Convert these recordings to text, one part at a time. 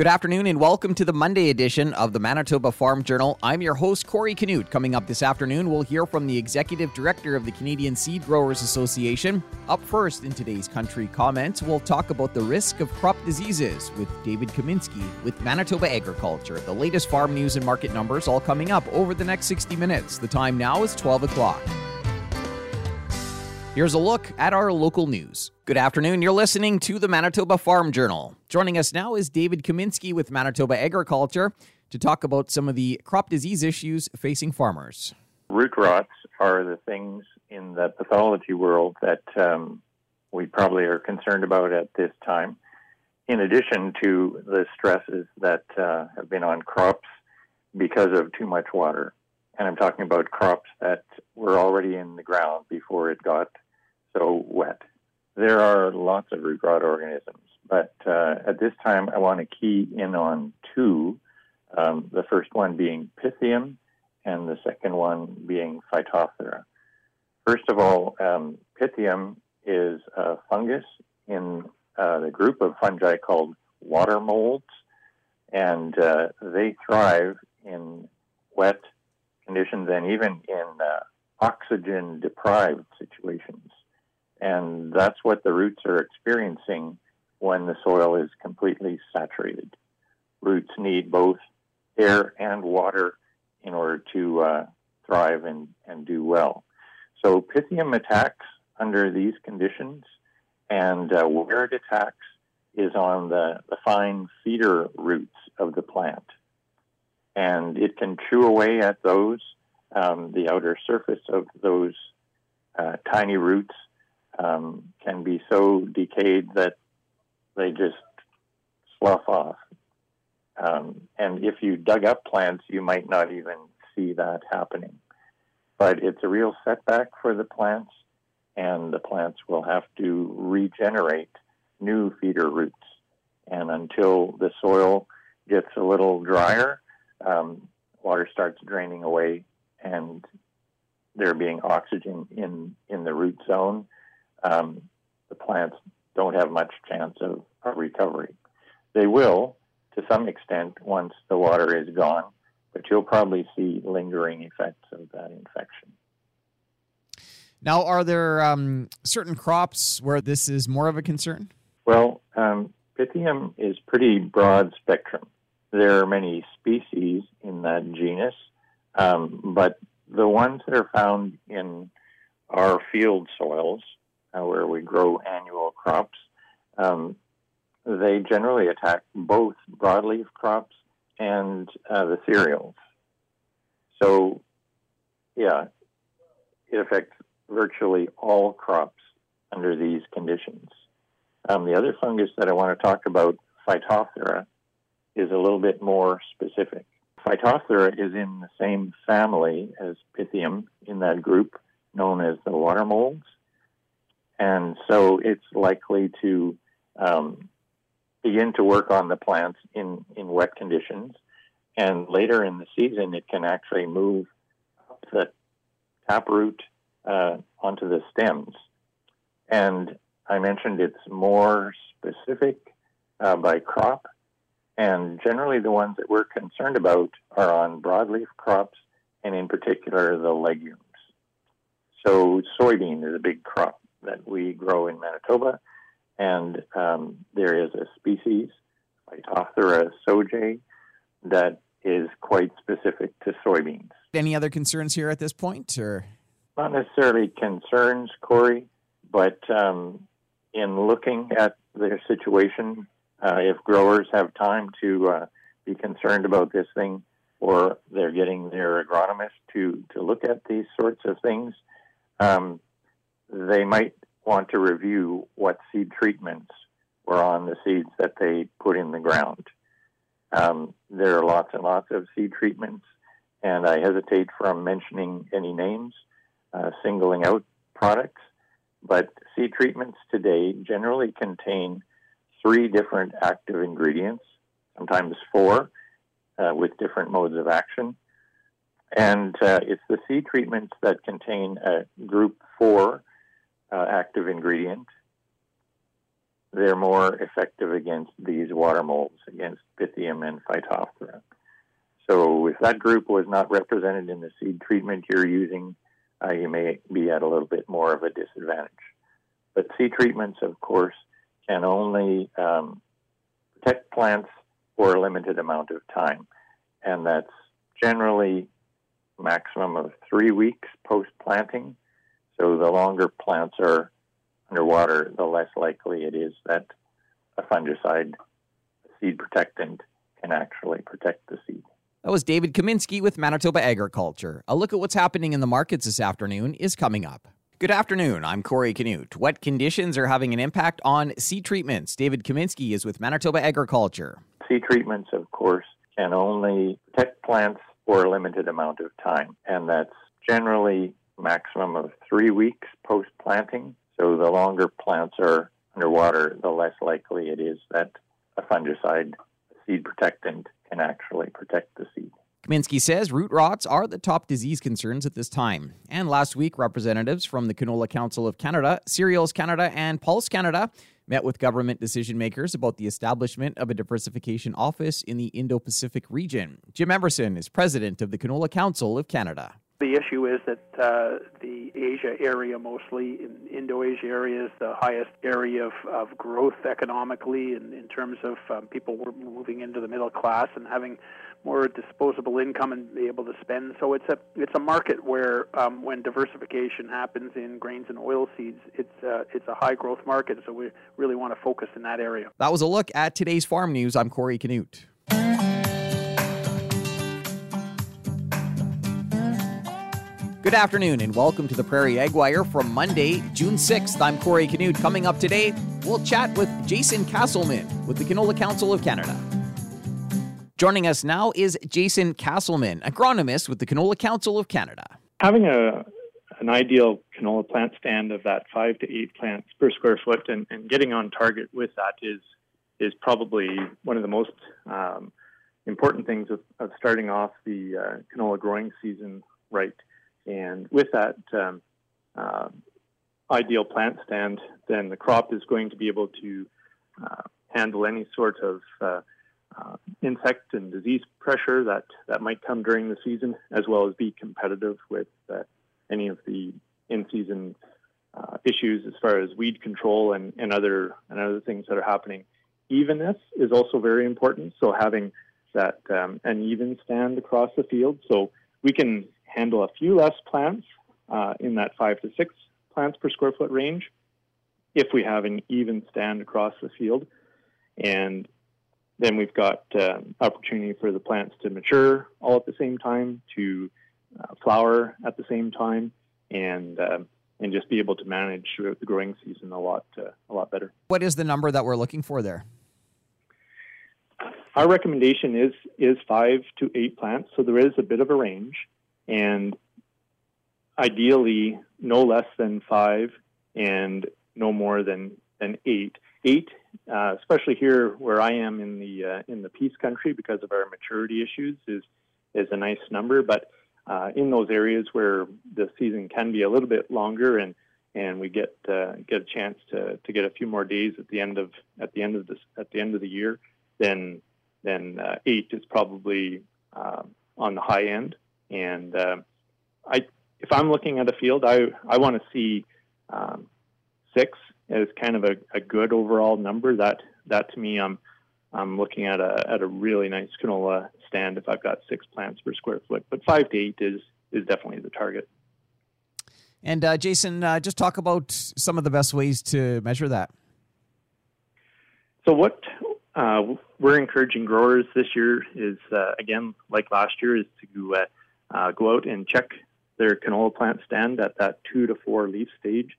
Good afternoon and welcome to the Monday edition of the Manitoba Farm Journal. I'm your host, Corey Canute. Coming up this afternoon, we'll hear from the Executive Director of the Canadian Seed Growers Association. Up first in today's country comments, we'll talk about the risk of crop diseases with David Kaminski with Manitoba Agriculture. The latest farm news and market numbers all coming up over the next 60 minutes. The time now is 12 o'clock. Here's a look at our local news. Good afternoon. You're listening to the Manitoba Farm Journal. Joining us now is David Kaminski with Manitoba Agriculture to talk about some of the crop disease issues facing farmers. Root rots are the things in the pathology world that um, we probably are concerned about at this time, in addition to the stresses that uh, have been on crops because of too much water. And I'm talking about crops that were already in the ground before it got so wet. There are lots of root rot organisms, but uh, at this time I want to key in on two. Um, the first one being Pythium, and the second one being Phytophthora. First of all, um, Pythium is a fungus in uh, the group of fungi called water molds, and uh, they thrive in wet conditions and even in uh, oxygen deprived situations. And that's what the roots are experiencing when the soil is completely saturated. Roots need both air and water in order to uh, thrive and, and do well. So Pythium attacks under these conditions, and uh, where it attacks is on the, the fine feeder roots of the plant. And it can chew away at those, um, the outer surface of those uh, tiny roots um, can be so decayed that they just slough off. Um, and if you dug up plants, you might not even see that happening. But it's a real setback for the plants, and the plants will have to regenerate new feeder roots. And until the soil gets a little drier, um, water starts draining away, and there being oxygen in, in the root zone, um, the plants don't have much chance of, of recovery. They will, to some extent, once the water is gone, but you'll probably see lingering effects of that infection. Now, are there um, certain crops where this is more of a concern? Well, um, Pythium is pretty broad spectrum. There are many species in that genus, um, but the ones that are found in our field soils uh, where we grow annual crops, um, they generally attack both broadleaf crops and uh, the cereals. So, yeah, it affects virtually all crops under these conditions. Um, the other fungus that I want to talk about, Phytophthora, is a little bit more specific. Phytophthora is in the same family as Pythium in that group known as the water molds and so it's likely to um, begin to work on the plants in, in wet conditions. And later in the season, it can actually move up the taproot uh, onto the stems. And I mentioned it's more specific uh, by crop. And generally, the ones that we're concerned about are on broadleaf crops, and in particular, the legumes. So, soybean is a big crop that we grow in Manitoba, and um, there is a species, Phytophthora sojae, that is quite specific to soybeans. Any other concerns here at this point, or not necessarily concerns, Corey, but um, in looking at their situation, uh, if growers have time to uh, be concerned about this thing, or they're getting their agronomist to to look at these sorts of things, um, they might want to review what seed treatments were on the seeds that they put in the ground. Um, there are lots and lots of seed treatments, and I hesitate from mentioning any names, uh, singling out products, but seed treatments today generally contain three different active ingredients, sometimes four, uh, with different modes of action. And uh, it's the seed treatments that contain a group four uh, active ingredient. They're more effective against these water molds, against Pythium and Phytophthora. So if that group was not represented in the seed treatment you're using, uh, you may be at a little bit more of a disadvantage. But seed treatments, of course, can only um, protect plants for a limited amount of time, and that's generally maximum of three weeks post planting. So the longer plants are underwater, the less likely it is that a fungicide, a seed protectant, can actually protect the seed. That was David Kaminski with Manitoba Agriculture. A look at what's happening in the markets this afternoon is coming up. Good afternoon. I'm Corey Canute. What conditions are having an impact on seed treatments? David Kaminski is with Manitoba Agriculture. Seed treatments, of course, can only protect plants for a limited amount of time, and that's generally maximum of three weeks post planting. So the longer plants are underwater, the less likely it is that a fungicide, seed protectant, can actually protect the seed. Kaminski says root rots are the top disease concerns at this time. And last week, representatives from the Canola Council of Canada, Cereals Canada, and Pulse Canada met with government decision makers about the establishment of a diversification office in the Indo Pacific region. Jim Everson is president of the Canola Council of Canada. The issue is that uh, the Asia area, mostly in Indo-Asia area, is the highest area of, of growth economically, in, in terms of um, people moving into the middle class and having more disposable income and be able to spend. So it's a it's a market where um, when diversification happens in grains and oil seeds, it's uh, it's a high growth market. So we really want to focus in that area. That was a look at today's farm news. I'm Corey Canute. Good afternoon and welcome to the Prairie Ag Wire from Monday, June 6th. I'm Corey Canute. Coming up today, we'll chat with Jason Casselman with the Canola Council of Canada. Joining us now is Jason Casselman, agronomist with the Canola Council of Canada. Having a an ideal canola plant stand of that five to eight plants per square foot and, and getting on target with that is is probably one of the most um, important things of, of starting off the uh, canola growing season right. And with that um, uh, ideal plant stand, then the crop is going to be able to uh, handle any sort of uh, uh, insect and disease pressure that, that might come during the season, as well as be competitive with uh, any of the in-season uh, issues as far as weed control and, and other and other things that are happening. Evenness is also very important. So having that um, an even stand across the field, so we can handle a few less plants uh, in that five to six plants per square foot range if we have an even stand across the field. And then we've got uh, opportunity for the plants to mature all at the same time, to uh, flower at the same time, and uh, and just be able to manage the growing season a lot uh, a lot better. What is the number that we're looking for there? Our recommendation is is five to eight plants, so there is a bit of a range and ideally no less than five and no more than, than eight. Eight, uh, especially here where I am in the uh, in the Peace Country because of our maturity issues, is is a nice number. But uh, in those areas where the season can be a little bit longer and and we get uh, get a chance to, to get a few more days at the end of at the end of this at the end of the year, then then uh, eight is probably uh, on the high end. And uh, I, if I'm looking at a field, I I want to see um, six as kind of a, a good overall number. That that to me, I'm I'm looking at a at a really nice canola stand if I've got six plants per square foot. But five to eight is is definitely the target. And uh, Jason, uh, just talk about some of the best ways to measure that. So what uh, we're encouraging growers this year is uh, again, like last year, is to uh, go out and check their canola plant stand at that two to four leaf stage.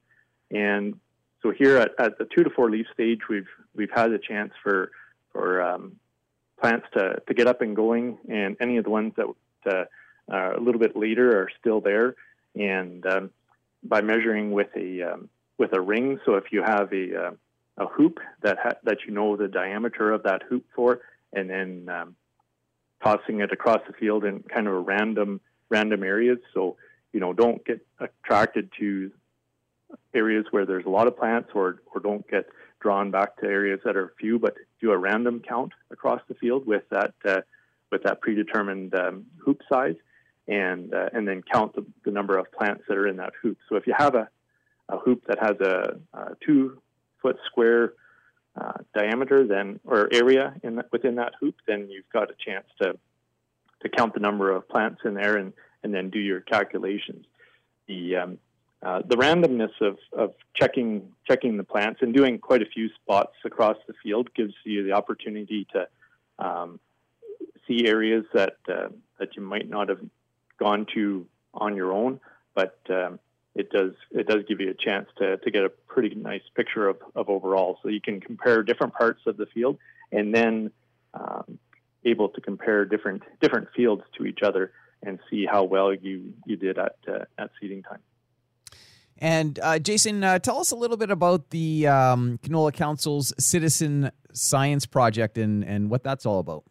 And so here at, at the two to four leaf stage, we've we've had a chance for for um, plants to, to get up and going, and any of the ones that uh, are a little bit later are still there. And um, by measuring with a um, with a ring, so if you have a uh, a hoop that ha- that you know the diameter of that hoop for, and then um, tossing it across the field in kind of a random random areas. So you know, don't get attracted to areas where there's a lot of plants, or or don't get drawn back to areas that are few, but do a random count across the field with that uh, with that predetermined um, hoop size, and uh, and then count the, the, number of plants that are in that hoop. So if you have a, a hoop that has a, a two foot square uh, diameter, then or area in the, within that hoop, then you've got a chance to to count the number of plants in there and and then do your calculations. The um, uh, the randomness of, of checking checking the plants and doing quite a few spots across the field gives you the opportunity to um, see areas that uh, that you might not have gone to on your own, but um, it does it does give you a chance to, to get a pretty nice picture of, of overall. So you can compare different parts of the field and then um, able to compare different different fields to each other and see how well you you did at uh, at seeding time. And uh, Jason, uh, tell us a little bit about the um, Canola Council's Citizen Science Project and, and what that's all about.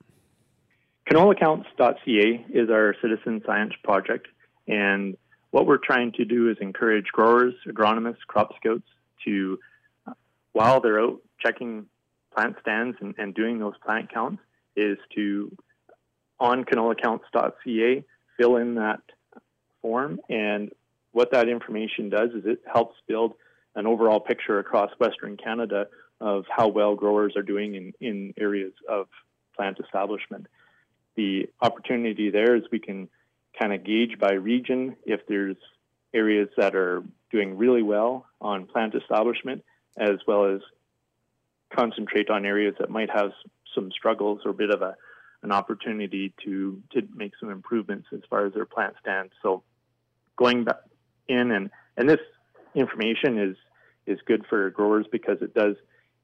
CanolaCounts.ca is our citizen science project, and what we're trying to do is encourage growers, agronomists, crop scouts to, uh, while they're out checking plant stands and, and doing those plant counts, is to on CanolaCounts.ca fill in that form and what that information does is it helps build an overall picture across Western Canada of how well growers are doing in, in areas of plant establishment. The opportunity there is we can kind of gauge by region if there's areas that are doing really well on plant establishment, as well as concentrate on areas that might have some struggles or a bit of a an opportunity to to make some improvements as far as their plant stands. So going back in and and this information is is good for growers because it does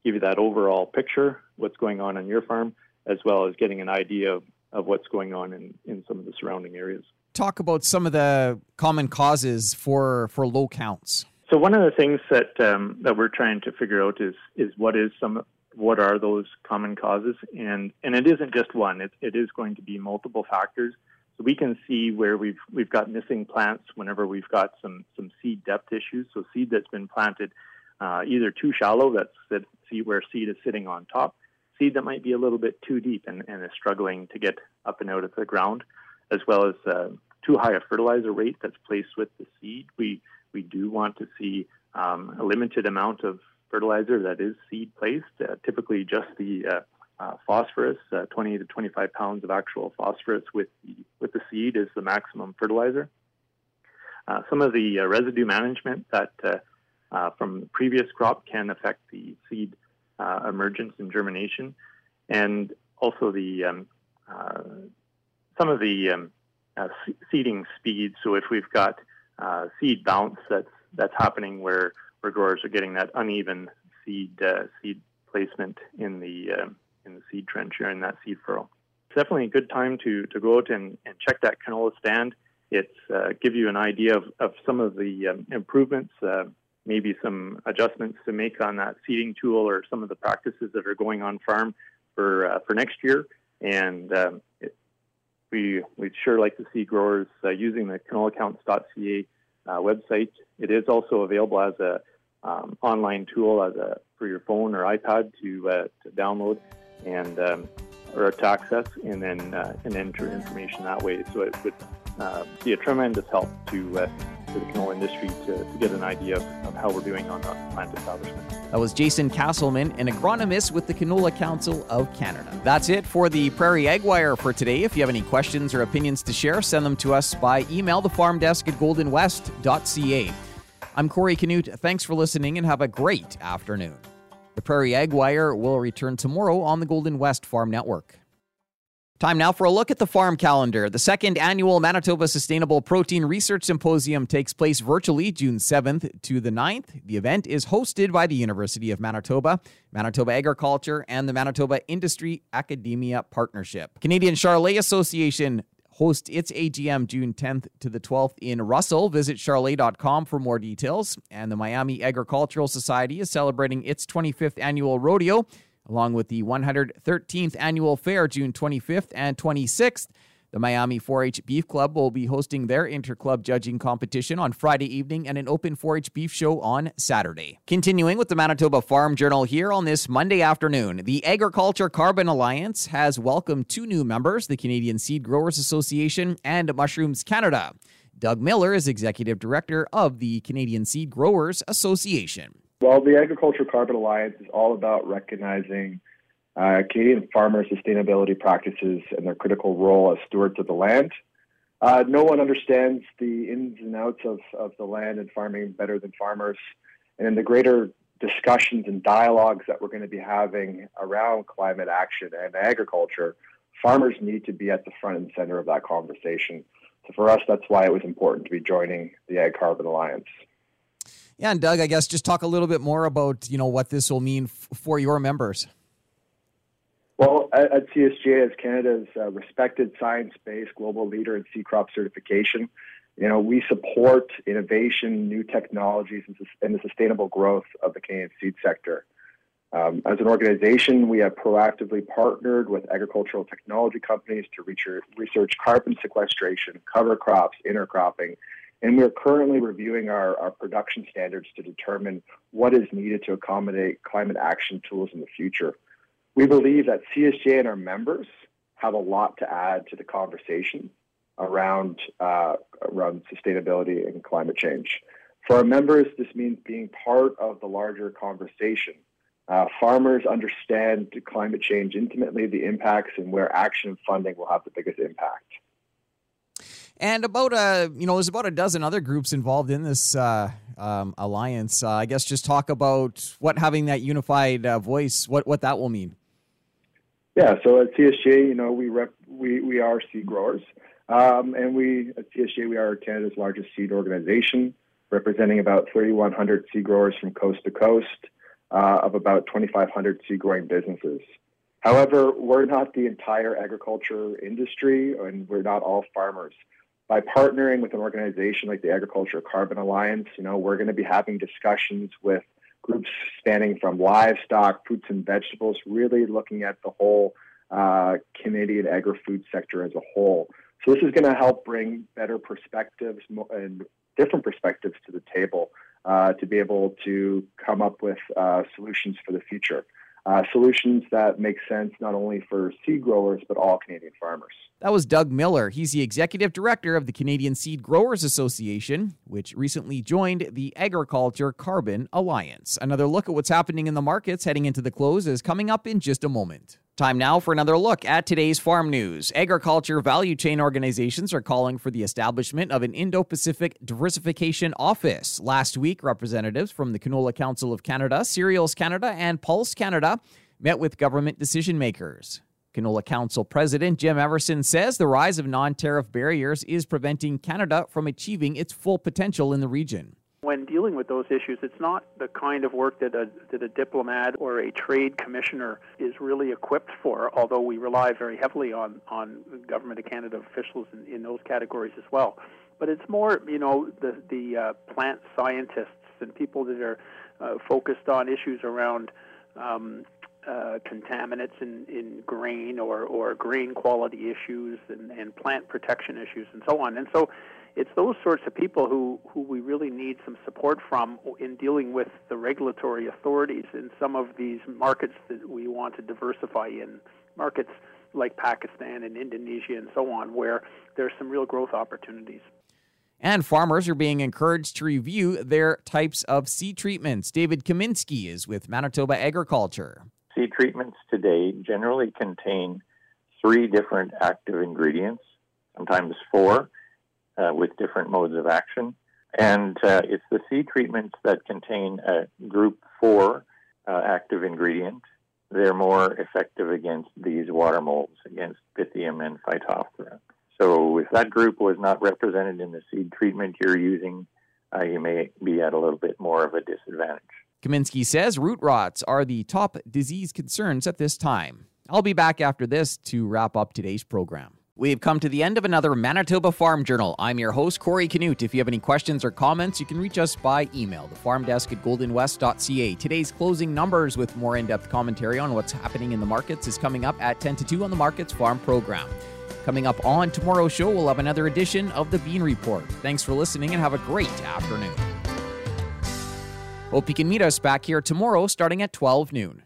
give you that overall picture what's going on on your farm as well as getting an idea of, of what's going on in, in some of the surrounding areas. Talk about some of the common causes for for low counts. So one of the things that um, that we're trying to figure out is is what is some what are those common causes? And and it isn't just one. It, it is going to be multiple factors. So we can see where we've we've got missing plants whenever we've got some some seed depth issues. So seed that's been planted uh, either too shallow, that's that see where seed is sitting on top, seed that might be a little bit too deep and, and is struggling to get up and out of the ground, as well as uh, too high a fertilizer rate that's placed with the seed. We we do want to see um, a limited amount of fertilizer that is seed placed, uh, typically just the uh, uh, phosphorus, uh, 20 to 25 pounds of actual phosphorus with the, with the seed is the maximum fertilizer. Some of the residue management that uh, from previous crop can affect the seed emergence and germination, and also the um, some of the um, seeding speed. So if we've got seed bounce that's that's happening where where growers are getting that uneven seed seed placement in the um, in the seed trench or in that seed furrow. It's definitely a good time to, to go out and, and check that canola stand. It's uh, give you an idea of, of some of the um, improvements, uh, maybe some adjustments to make on that seeding tool or some of the practices that are going on farm for uh, for next year. And um, it, we we'd sure like to see growers uh, using the canolacounts.ca uh, website. It is also available as a um, online tool as a for your phone or iPad to uh, to download and um, or to access, and then uh, and enter information that way. So it would uh, be a tremendous help to uh, the canola industry to, to get an idea of, of, how we're doing on the plant establishment. That was Jason Casselman, an agronomist with the Canola Council of Canada. That's it for the Prairie Ag Wire for today. If you have any questions or opinions to share, send them to us by email, the farm desk at goldenwest.ca. I'm Corey Canute. Thanks for listening and have a great afternoon. The Prairie Ag Wire will return tomorrow on the Golden West Farm Network. Time now for a look at the farm calendar. The second annual Manitoba Sustainable Protein Research Symposium takes place virtually June 7th to the 9th. The event is hosted by the University of Manitoba, Manitoba Agriculture, and the Manitoba Industry Academia Partnership. Canadian Charolais Association hosts its AGM June 10th to the 12th in Russell. Visit charolais.com for more details. And the Miami Agricultural Society is celebrating its 25th annual rodeo, along with the 113th annual fair June 25th and 26th. The Miami 4 H Beef Club will be hosting their interclub judging competition on Friday evening and an open 4 H beef show on Saturday. Continuing with the Manitoba Farm Journal here on this Monday afternoon, the Agriculture Carbon Alliance has welcomed two new members, the Canadian Seed Growers Association and Mushrooms Canada. Doug Miller is Executive Director of the Canadian Seed Growers Association. Well, the Agriculture Carbon Alliance is all about recognizing uh, Canadian farmer sustainability practices and their critical role as stewards of the land. Uh, no one understands the ins and outs of, of the land and farming better than farmers. And in the greater discussions and dialogues that we're going to be having around climate action and agriculture, farmers need to be at the front and center of that conversation. So for us, that's why it was important to be joining the Ag Carbon Alliance. Yeah, and Doug, I guess just talk a little bit more about you know what this will mean f- for your members. Well, at, at CSGA, as Canada's uh, respected science-based global leader in seed crop certification, you know we support innovation, new technologies, and, and the sustainable growth of the Canadian seed sector. Um, as an organization, we have proactively partnered with agricultural technology companies to research carbon sequestration, cover crops, intercropping, and we are currently reviewing our, our production standards to determine what is needed to accommodate climate action tools in the future. We believe that CSJ and our members have a lot to add to the conversation around uh, around sustainability and climate change. For our members, this means being part of the larger conversation. Uh, farmers understand climate change intimately, the impacts, and where action and funding will have the biggest impact. And about a you know, there's about a dozen other groups involved in this uh, um, alliance. Uh, I guess just talk about what having that unified uh, voice, what what that will mean. Yeah, so at CSGA, you know, we rep, we we are seed growers, um, and we at CSGA we are Canada's largest seed organization, representing about 3,100 seed growers from coast to coast, uh, of about 2,500 seed growing businesses. However, we're not the entire agriculture industry, and we're not all farmers. By partnering with an organization like the Agriculture Carbon Alliance, you know, we're going to be having discussions with groups spanning from livestock, fruits and vegetables, really looking at the whole uh, Canadian agri-food sector as a whole. So this is going to help bring better perspectives and different perspectives to the table uh, to be able to come up with uh, solutions for the future uh, solutions that make sense not only for seed growers, but all Canadian farmers. That was Doug Miller. He's the executive director of the Canadian Seed Growers Association, which recently joined the Agriculture Carbon Alliance. Another look at what's happening in the markets heading into the close is coming up in just a moment. Time now for another look at today's farm news. Agriculture value chain organizations are calling for the establishment of an Indo Pacific Diversification Office. Last week, representatives from the Canola Council of Canada, Cereals Canada, and Pulse Canada met with government decision makers. Canola Council President Jim Everson says the rise of non tariff barriers is preventing Canada from achieving its full potential in the region when dealing with those issues, it's not the kind of work that a, that a diplomat or a trade commissioner is really equipped for, although we rely very heavily on, on Government of Canada officials in, in those categories as well. But it's more, you know, the, the uh, plant scientists and people that are uh, focused on issues around um, uh, contaminants in, in grain or, or grain quality issues and, and plant protection issues and so on. And so it's those sorts of people who, who we really need some support from in dealing with the regulatory authorities in some of these markets that we want to diversify in, markets like Pakistan and Indonesia and so on, where there's some real growth opportunities. And farmers are being encouraged to review their types of seed treatments. David Kaminski is with Manitoba Agriculture. Seed treatments today generally contain three different active ingredients, sometimes four uh, with different modes of action. And uh, it's the seed treatments that contain a group four uh, active ingredient. They're more effective against these water molds, against Pythium and Phytophthora. So if that group was not represented in the seed treatment you're using, uh, you may be at a little bit more of a disadvantage. Kaminski says root rots are the top disease concerns at this time. I'll be back after this to wrap up today's program. We've come to the end of another Manitoba Farm Journal. I'm your host, Corey Canute. If you have any questions or comments, you can reach us by email, the farm desk at goldenwest.ca. Today's closing numbers with more in depth commentary on what's happening in the markets is coming up at 10 to 2 on the Markets Farm program. Coming up on tomorrow's show, we'll have another edition of the Bean Report. Thanks for listening and have a great afternoon. Hope you can meet us back here tomorrow starting at 12 noon.